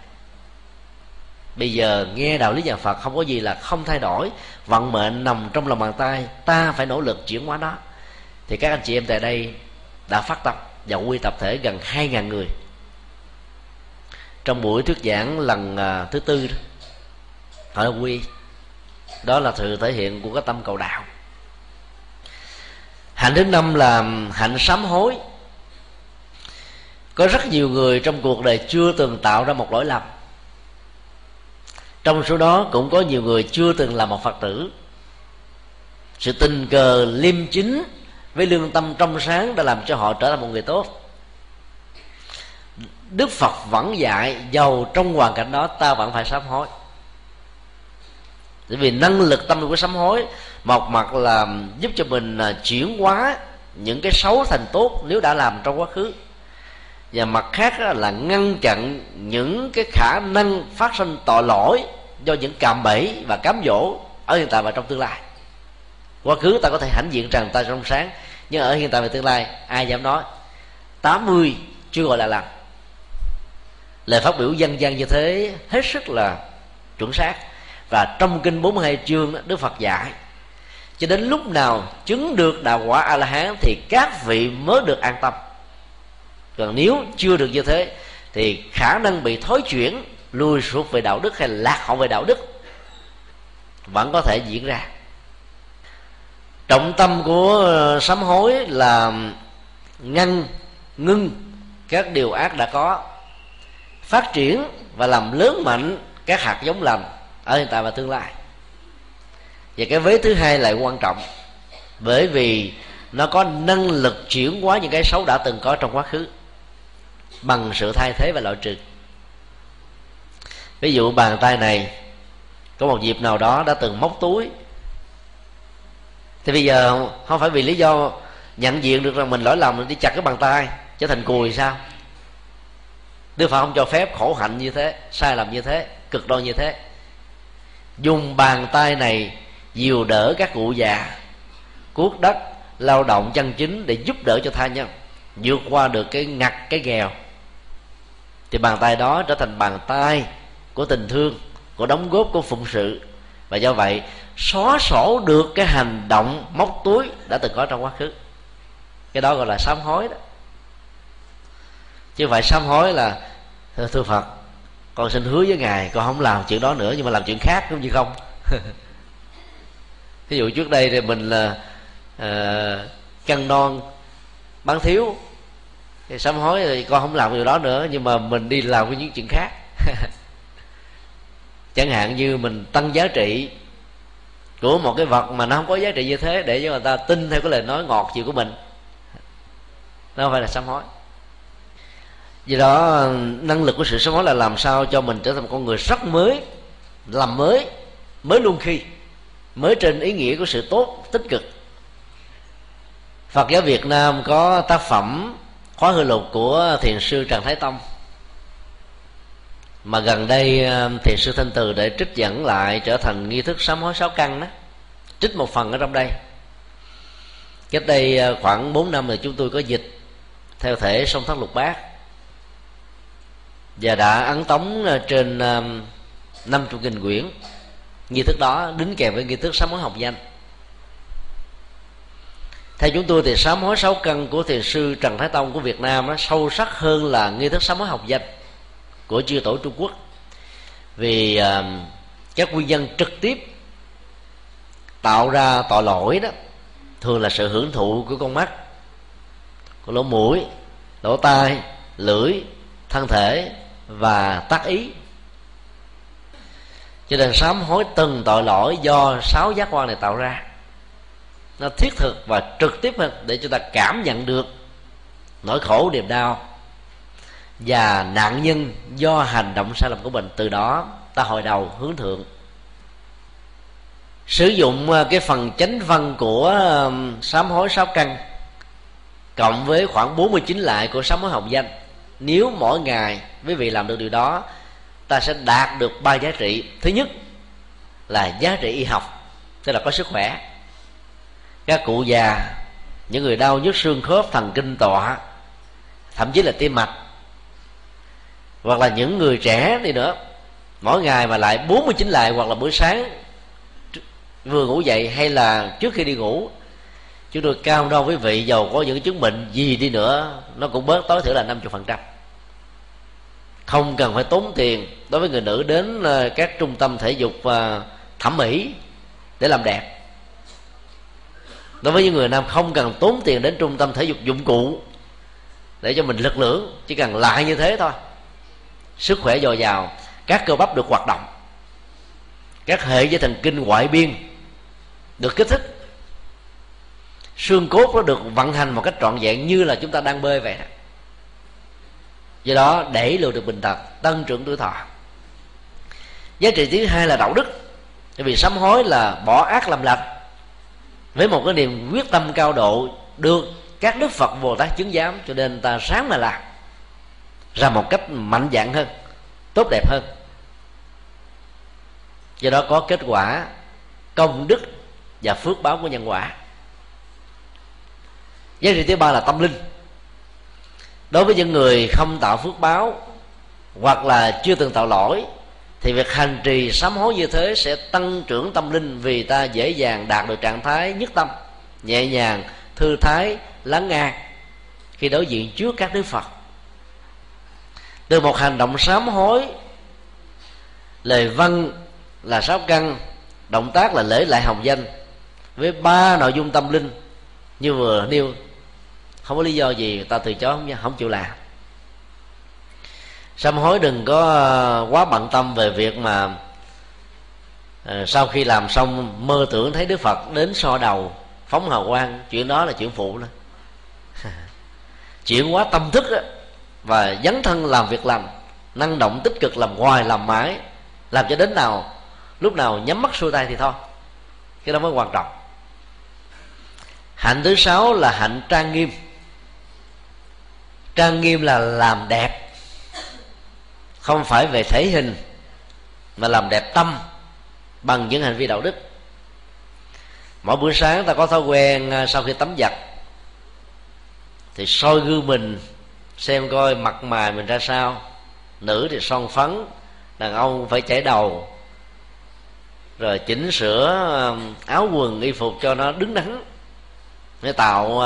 Bây giờ nghe đạo lý nhà phật không có gì là không thay đổi. Vận mệnh nằm trong lòng bàn tay, ta phải nỗ lực chuyển hóa nó. Thì các anh chị em tại đây đã phát tâm và quy tập thể gần hai ngàn người. Trong buổi thuyết giảng lần à, thứ tư họ đã quy, đó là sự thể hiện của cái tâm cầu đạo hạnh thứ năm là hạnh sám hối. Có rất nhiều người trong cuộc đời chưa từng tạo ra một lỗi lầm. Trong số đó cũng có nhiều người chưa từng là một phật tử. Sự tình cờ liêm chính với lương tâm trong sáng đã làm cho họ trở thành một người tốt. Đức phật vẫn dạy, giàu trong hoàn cảnh đó, ta vẫn phải sám hối bởi vì năng lực tâm của sám hối một mặt là giúp cho mình à, chuyển hóa những cái xấu thành tốt nếu đã làm trong quá khứ. Và mặt khác là ngăn chặn những cái khả năng phát sinh tội lỗi do những cạm bẫy và cám dỗ ở hiện tại và trong tương lai. Quá khứ ta có thể hãnh diện rằng ta trong sáng, nhưng ở hiện tại và tương lai, ai dám nói? 80 chưa gọi là làm. Lời phát biểu dân gian như thế hết sức là chuẩn xác và trong kinh 42 chương Đức Phật dạy, cho đến lúc nào chứng được đạo quả a la hán thì các vị mới được an tâm. Còn nếu chưa được như thế, thì khả năng bị thối chuyển, lùi sụt về đạo đức hay lạc hậu về đạo đức vẫn có thể diễn ra. Trọng tâm của ờ, sám hối là ngăn, ngưng các điều ác đã có, phát triển và làm lớn mạnh các hạt giống lành ở hiện tại và tương lai. Và cái vế thứ hai lại quan trọng, bởi vì nó có năng lực chuyển hóa những cái xấu đã từng có trong quá khứ bằng sự thay thế và loại trừ. Ví dụ bàn tay này, có một dịp nào đó đã từng móc túi. Thì bây giờ không phải vì lý do nhận diện được rằng mình lỗi lầm đi chặt cái bàn tay trở thành cùi sao? Đức Phật không cho phép khổ hạnh như thế, Sai lầm như thế, Cực đoan như thế. Dùng bàn tay này Dìu đỡ các cụ già. Cuốc đất Lao động chân chính Để giúp đỡ cho tha nhân vượt qua được cái ngặt cái nghèo. Thì bàn tay đó trở thành bàn tay của tình thương của đóng góp của phụng sự. Và do vậy xóa sổ được cái hành động móc túi đã từng có trong quá khứ. Cái đó gọi là sám hối đó. Chứ phải sám hối là thưa, thưa phật con xin hứa với ngài con không làm chuyện đó nữa nhưng mà làm chuyện khác cũng như không? Ví dụ trước đây thì mình là ờ, uh, cân non bán thiếu. Thì sám hối thì con không làm điều đó nữa nhưng mà mình đi làm với những chuyện khác. Chẳng hạn như mình tăng giá trị của một cái vật mà nó không có giá trị như thế để cho người ta tin theo cái lời nói ngọt chịu của mình. Nó không phải là sám hối vì đó, năng lực của sự sống hối là làm sao cho mình trở thành một con người rất mới, làm mới mới luôn khi, mới trên ý nghĩa của sự tốt, tích cực. Phật giáo Việt Nam có tác phẩm khóa hư lục của thiền sư Trần Thái Tông. Mà gần đây ờ, thiền sư thanh từ để trích dẫn lại trở thành nghi thức sám hối sáu căn đó, trích một phần ở trong đây. Cách đây ờ, khoảng 4 năm rồi chúng tôi có dịch theo thể sông thất lục bát và đã ấn tống ờ, trên ờ, năm chục nghìn quyển. Nghi thức đó đính kèm với nghi thức sám hối học danh. Theo chúng tôi thì sám hối sáu căn của thiền sư trần thái tông của việt nam nó sâu sắc hơn là nghi thức sám hối học danh của chư tổ trung quốc. Vì uh, các nguyên nhân trực tiếp tạo ra tội lỗi đó thường là sự hưởng thụ của con mắt của lỗ mũi lỗ tai lưỡi thân thể và tác ý. Cho nên sám hối từng tội lỗi do sáu giác quan này tạo ra. Nó thiết thực và trực tiếp hơn để chúng ta cảm nhận được nỗi khổ, niềm đau và nạn nhân do hành động sai lầm của mình. Từ đó, ta hồi đầu hướng thượng. Sử dụng ờ, cái phần chánh văn của ờ, sám hối sáu căn cộng với khoảng 49 lại của sám hối hồng danh nếu mỗi ngày quý vị làm được điều đó, ta sẽ đạt được ba giá trị. Thứ nhất là giá trị y học, tức là có sức khỏe. Các cụ già, những người đau nhức xương khớp, thần kinh tọa, thậm chí là tim mạch, hoặc là những người trẻ đi nữa, mỗi ngày mà lại 49 lại hoặc là buổi sáng vừa ngủ dậy hay là trước khi đi ngủ, chúng tôi cao đo với vị giàu có những chứng bệnh gì đi nữa, nó cũng bớt tối thiểu là 50% không cần phải tốn tiền đối với người nữ đến ờ, các trung tâm thể dục và thẩm mỹ để làm đẹp. Đối với những người nam không cần tốn tiền đến trung tâm thể dục dụng cụ để cho mình lực lượng chỉ cần lại như thế thôi. Sức khỏe dồi dào, các cơ bắp được hoạt động, các hệ dây thần kinh ngoại biên được kích thích. Xương cốt nó được vận hành một cách trọn vẹn như là chúng ta đang bơi vậy do đó đẩy lùi được bệnh tật tăng trưởng tuổi thọ. Giá trị thứ hai là đạo đức. Bởi vì sám hối là bỏ ác làm lành. Với một cái niềm quyết tâm cao độ, được các đức phật bồ tát chứng giám, cho nên ta sáng mà làm. Ra một cách mạnh dạn hơn, tốt đẹp hơn. Do đó có kết quả công đức và phước báo của nhân quả. Giá trị thứ ba là tâm linh đối với những người không tạo phước báo hoặc là chưa từng tạo lỗi, thì việc hành trì sám hối như thế sẽ tăng trưởng tâm linh vì ta dễ dàng đạt được trạng thái nhất tâm, nhẹ nhàng, thư thái, lắng nghe khi đối diện trước các đức phật. Từ một hành động sám hối, lời văn là sáu căn, động tác là lễ lại hồng danh với ba nội dung tâm linh như vừa nêu không có lý do gì ta từ chối không, không chịu làm. Sám hối đừng có ờ, quá bận tâm về việc mà ờ, sau khi làm xong mơ tưởng thấy đức phật đến so đầu phóng hào quang chuyện đó là chuyện phụ đó. Chuyện quá tâm thức đó, và dấn thân làm việc làm năng động tích cực làm hoài làm mãi làm cho đến nào lúc nào nhắm mắt xuôi tay thì thôi. Cái đó mới quan trọng. Hạnh thứ sáu là hạnh trang nghiêm trang nghiêm là làm đẹp. Không phải về thể hình, mà làm đẹp tâm bằng những hành vi đạo đức. Mỗi buổi sáng ta có thói quen à, sau khi tắm giặt, thì soi gương mình, xem coi mặt mày mình ra sao. Nữ thì son phấn, đàn ông phải chảy đầu. Rồi chỉnh sửa áo quần y phục cho nó đứng đắn, để tạo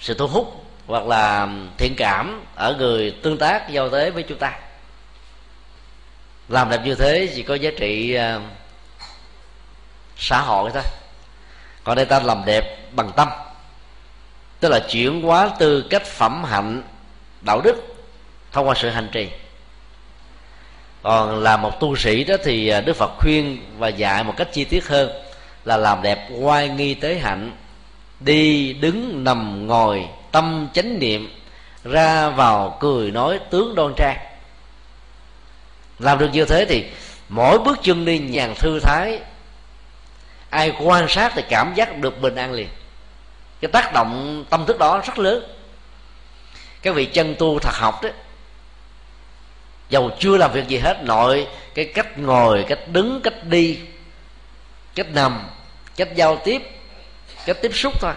sự thu hút hoặc là thiện cảm ở người tương tác giao tế với chúng ta. Làm đẹp như thế chỉ có giá trị uh, xã hội thôi. Còn đây ta làm đẹp bằng tâm tức là chuyển hóa từ cách phẩm hạnh đạo đức thông qua sự hành trì. Còn là một tu sĩ đó thì ờ, đức phật khuyên và dạy một cách chi tiết hơn là làm đẹp oai nghi tế hạnh đi đứng nằm ngồi tâm chánh niệm ra vào cười nói tướng đoan trang. Làm được như thế thì mỗi bước chân đi nhàn thư thái, ai quan sát thì cảm giác được bình an liền. Cái tác động tâm thức đó rất lớn. Các vị chân tu thật học đó, dầu chưa làm việc gì hết, nội cái cách ngồi, cách đứng, cách đi, cách nằm, cách giao tiếp, cách tiếp xúc thôi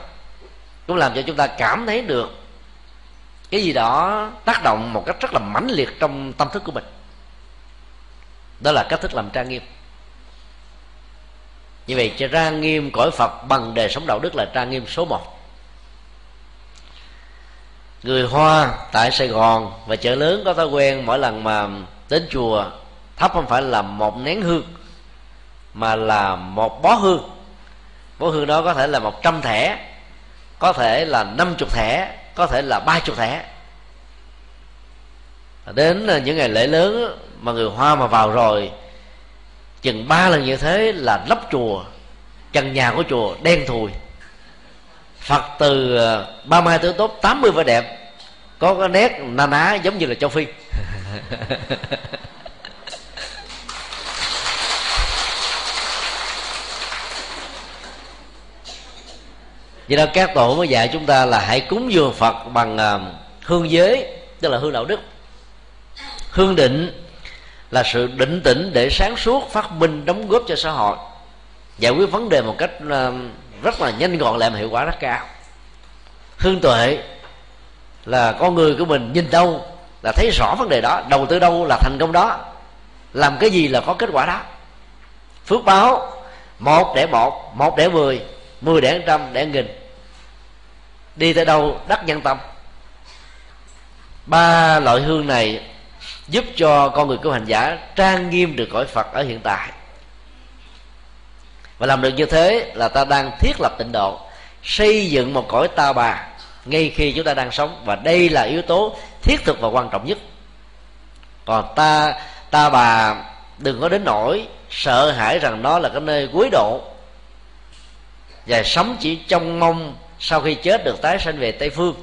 cũng làm cho chúng ta cảm thấy được cái gì đó tác động một cách rất là mãnh liệt trong tâm thức của mình. Đó là cách thức làm trang nghiêm. Như vậy trang nghiêm cõi phật bằng đời sống đạo đức là trang nghiêm số một. Người hoa tại sài gòn và chợ lớn có thói quen mỗi lần mà đến chùa, thắp không phải là một nén hương, mà là một bó hương. Bó hương đó có thể là một trăm thẻ có thể là năm chục thẻ, có thể là ba chục thẻ. Đến những ngày lễ lớn, mà người hoa mà vào rồi, chừng ba lần như thế là lấp chùa trần nhà của chùa đen thùi. Phật từ ờ, ba mai tới tốt tám mươi vẻ đẹp, có cái nét na ná giống như là châu phi. Vậy đó, các tổ mới dạy chúng ta là hãy cúng dường Phật bằng à, hương giới, Tức là hương đạo đức. Hương định là sự định tĩnh để sáng suốt, phát minh, đóng góp cho xã hội. Giải quyết vấn đề một cách à, rất là nhanh gọn lại mà hiệu quả rất cao. Hương tuệ là con người của mình nhìn đâu là thấy rõ vấn đề đó, đầu tư đâu là thành công đó. Làm cái gì là có kết quả đó. Phước báo, một để một một để mười mười để trăm, để nghìn đi tới đâu đắc nhân tâm. Ba loại hương này giúp cho con người của hành giả trang nghiêm được cõi phật ở hiện tại. Và làm được như thế là ta đang thiết lập tịnh độ, xây dựng một cõi ta bà ngay khi chúng ta đang sống. Và đây là yếu tố thiết thực và quan trọng nhất. Còn ta ta bà đừng có đến nỗi sợ hãi rằng nó là cái nơi cuối độ. Và sống chỉ trong mong sau khi chết được tái sanh về tây phương,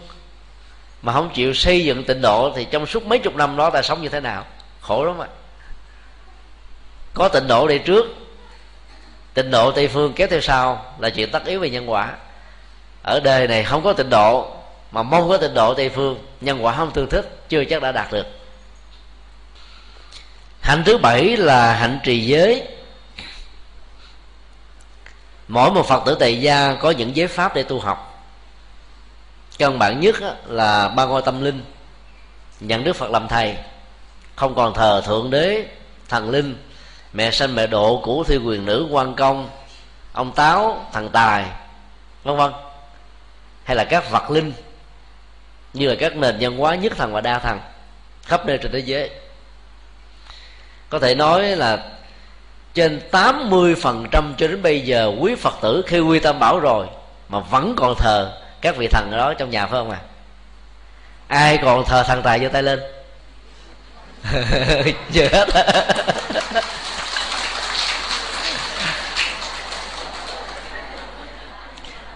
mà không chịu xây dựng tịnh độ thì trong suốt mấy chục năm đó ta sống như thế nào? Khổ lắm ạ. Có tịnh độ đi trước, tịnh độ tây phương kéo theo sau là chuyện tất yếu về nhân quả. Ở đời này không có tịnh độ, mà mong có tịnh độ tây phương, nhân quả không tương thích, chưa chắc đã đạt được. Hạnh thứ bảy là hạnh trì giới mỗi một phật tử tại gia có những giới pháp để tu học. Căn bản nhất là ba ngôi tâm linh, nhận đức phật làm thầy. Không còn thờ thượng đế, thần linh, mẹ sanh mẹ độ cũ thi quyền nữ, quan công, ông táo thần tài, vân vân. Hay là các vật linh, như là các nền văn hóa nhất thần và đa thần, khắp nơi trên thế giới. Có thể nói là trên 80% cho đến bây giờ, quý Phật tử khi quy tâm bảo rồi, mà vẫn còn thờ các vị thần đó trong nhà, phải không à ai còn thờ thần tài giơ tay lên? Chưa hết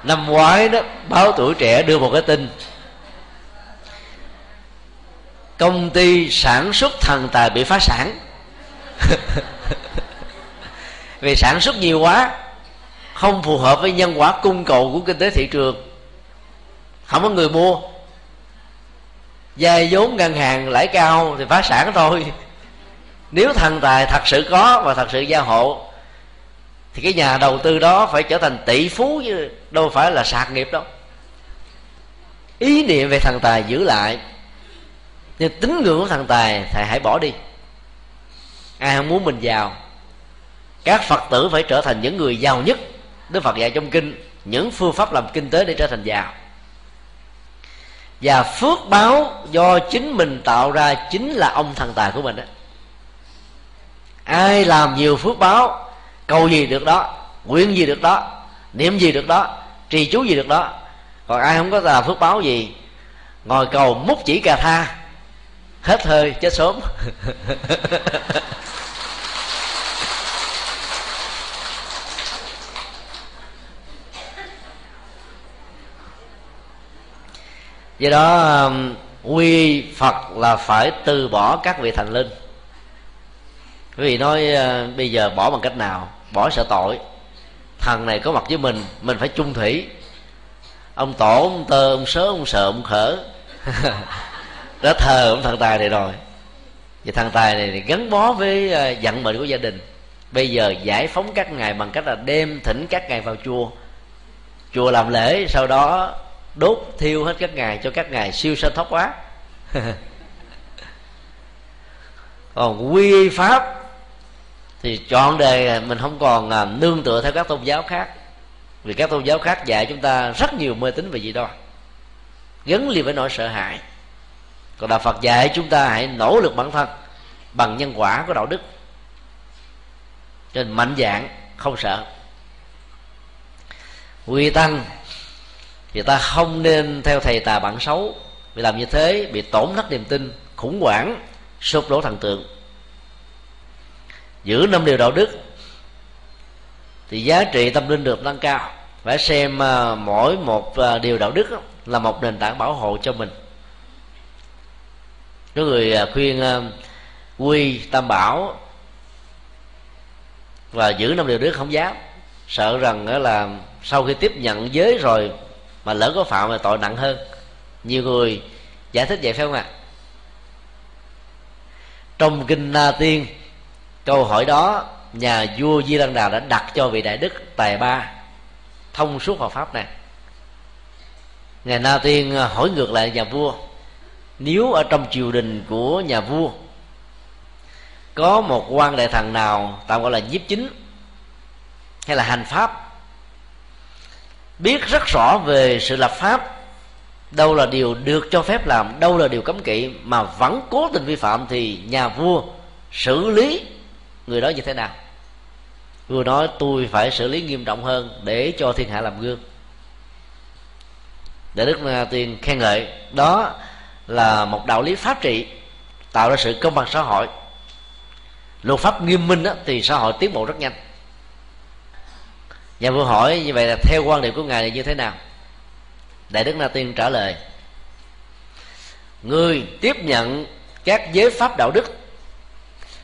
năm ngoái đó, báo tuổi trẻ đưa một cái tin. Công ty sản xuất thần tài bị phá sản. vì sản xuất nhiều quá, không phù hợp với nhân quả cung cầu của kinh tế thị trường. Không có người mua. Vay vốn ngân hàng lãi cao thì phá sản thôi. Nếu thần tài thật sự có và thật sự gia hộ, thì cái nhà đầu tư đó phải trở thành tỷ phú chứ đâu phải là sạc nghiệp đâu. Ý niệm về thần tài giữ lại, nhưng tính ngưỡng của thần tài thầy hãy bỏ đi. Ai không muốn mình giàu các phật tử phải trở thành những người giàu nhất. Đức phật dạy trong kinh, những phương pháp làm kinh tế để trở thành giàu. Và phước báo do chính mình tạo ra chính là ông thần tài của mình đó. Ai làm nhiều phước báo, cầu gì được đó, nguyện gì được đó, niệm gì được đó, trì chú gì được đó, còn ai không có làm phước báo gì, ngồi cầu múc chỉ cà tha, hết hơi, chết sớm. do đó um, quy phật là phải từ bỏ các vị thành linh. Quý vị nói uh, bây giờ bỏ bằng cách nào? Bỏ sợ tội. Thằng này có mặt với mình mình phải chung thủy. Ông tổ, ông tơ, ông sớ, ông sợ, ông khở. Đã thờ ông thằng tài này rồi. Và thằng tài này gắn bó với uh, vận mệnh của gia đình. Bây giờ giải phóng các ngài bằng cách là đem thỉnh các ngài vào chùa. Chùa làm lễ, sau đó đốt thiêu hết các ngài cho các ngài siêu sanh thoát quá. Còn quy pháp thì chọn đề mình không còn à, nương tựa theo các tôn giáo khác. Vì các tôn giáo khác dạy chúng ta rất nhiều mê tín về gì đó gắn liền với nỗi sợ hãi. Còn đạo phật dạy chúng ta hãy nỗ lực bản thân bằng nhân quả của đạo đức. Cho nên mạnh dạng không sợ. Quy tăng thì ta không nên theo thầy tà bạn xấu. Vì làm như thế bị tổn thất niềm tin, khủng hoảng, sụp đổ thần tượng. Giữ năm điều đạo đức, thì giá trị tâm linh được nâng cao. Phải xem à, mỗi một à, điều đạo đức là một nền tảng bảo hộ cho mình. Có người à, khuyên quy, tam bảo và giữ năm điều đức không dám, sợ rằng là sau khi tiếp nhận giới rồi mà lỡ có phạm là tội nặng hơn nhiều người giải thích vậy phải không ạ à? trong kinh na tiên, câu hỏi đó, nhà vua di lăng đà đã đặt cho vị đại đức tài ba thông suốt hợp pháp này ngài na tiên à, hỏi ngược lại nhà vua, nếu ở trong triều đình của nhà vua có một quan đại thần nào tạm gọi là nhiếp chính hay là hành pháp biết rất rõ về sự lập pháp đâu là điều được cho phép làm đâu là điều cấm kỵ mà vẫn cố tình vi phạm thì nhà vua xử lý người đó như thế nào? Vua nói tôi phải xử lý nghiêm trọng hơn để cho thiên hạ làm gương. Để đức na tiên khen ngợi đó là một đạo lý pháp trị tạo ra sự công bằng xã hội. Luật pháp nghiêm minh đó, thì xã hội tiến bộ rất nhanh nhà vua hỏi như vậy là theo quan điểm của ngài là như thế nào? Đại đức na tiên trả lời, người tiếp nhận các giới pháp đạo đức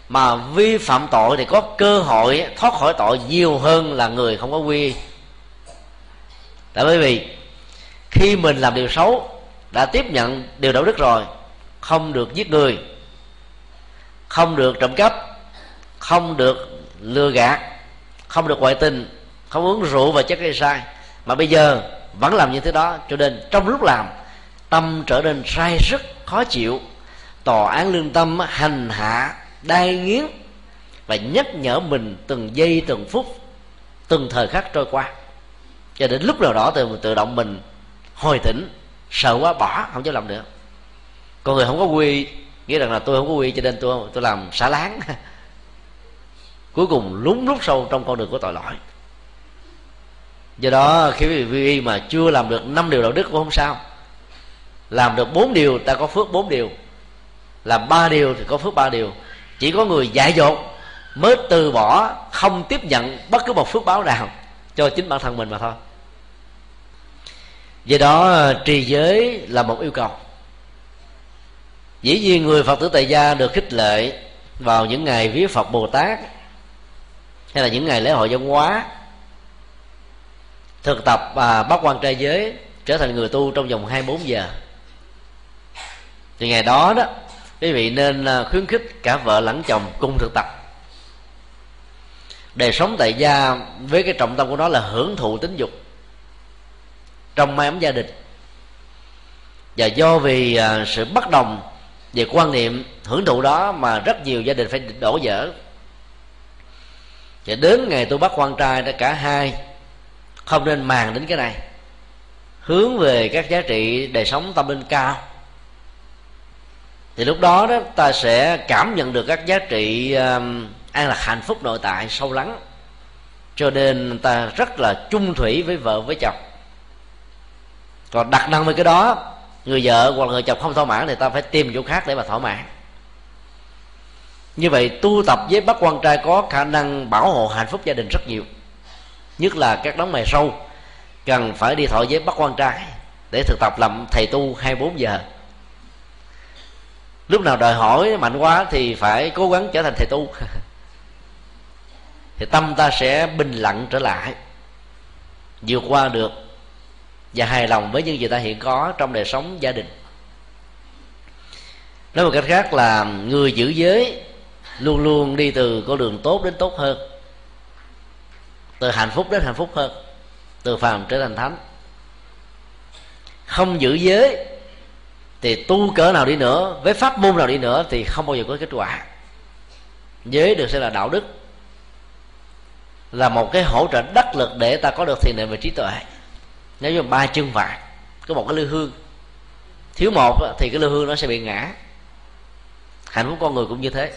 mà vi phạm tội thì có cơ hội thoát khỏi tội nhiều hơn là người không có quy. Tại bởi vì khi mình làm điều xấu, đã tiếp nhận điều đạo đức rồi, không được giết người, không được trộm cắp, không được lừa gạt, không được ngoại tình không uống rượu và chất gây sai. Mà bây giờ vẫn làm như thế đó cho nên trong lúc làm tâm trở nên sai rất khó chịu. Tòa án lương tâm hành hạ đai nghiến và nhắc nhở mình từng giây từng phút từng thời khắc trôi qua. Cho đến lúc nào đó tự, tự động mình hồi tỉnh sợ quá bỏ không dám làm nữa. Con người không có quy nghĩa rằng là tôi không có quy cho nên tôi tôi làm xả láng. Cuối cùng lún rút sâu trong con đường của tội lỗi do đó, khi quý vị mà chưa làm được năm điều đạo đức cũng không sao. Làm được bốn điều, ta có phước bốn điều. Làm ba điều thì có phước ba điều. Chỉ có người dại dột mới từ bỏ, không tiếp nhận bất cứ một phước báo nào cho chính bản thân mình mà thôi. Do đó, trì giới là một yêu cầu. Dĩ nhiên người phật tử tại gia được khích lệ vào những ngày viết phật bồ tát hay là những ngày lễ hội văn hóa thực tập và bắt quan trai giới trở thành người tu trong vòng 24 giờ. Thì ngày đó đó quý vị nên à, khuyến khích cả vợ lẫn chồng cùng thực tập. Đời sống tại gia với cái trọng tâm của nó là hưởng thụ tính dục trong mái ấm gia đình. Và do vì à, sự bất đồng về quan niệm hưởng thụ đó mà rất nhiều gia đình phải đổ vỡ. Và đến ngày tôi bắt quan trai đã cả hai không nên màng đến cái này. Hướng về các giá trị đời sống tâm linh cao. Thì lúc đó đó ta sẽ cảm nhận được các giá trị um, an lạc hạnh phúc nội tại sâu lắng. Cho nên ta rất là chung thủy với vợ với chồng. Còn đặt năng với cái đó người vợ hoặc người chồng không thỏa mãn thì ta phải tìm chỗ khác để mà thỏa mãn. Như vậy tu tập với bác quan trai có khả năng bảo hộ hạnh phúc gia đình rất nhiều nhất là các đấng mày sâu. Cần phải đi thọ giới bắt quan trai để thực tập làm thầy tu 24 giờ. Lúc nào đòi hỏi mạnh quá thì phải cố gắng trở thành thầy tu. Thì tâm ta sẽ bình lặng trở lại, vượt qua được và hài lòng với những gì ta hiện có trong đời sống gia đình. Nói một cách khác là người giữ giới luôn luôn đi từ con đường tốt đến tốt hơn từ hạnh phúc đến hạnh phúc hơn. Từ phàm trở thành thánh. Không giữ giới thì tu cỡ nào đi nữa, với pháp môn nào đi nữa thì không bao giờ có kết quả. Giới được xem là đạo đức. Là một cái hỗ trợ đắc lực để ta có được thiền định về trí tuệ. Nếu như ba chân vạc có một cái lư hương. Thiếu một thì cái lư hương nó sẽ bị ngã. Hạnh phúc con người cũng như thế.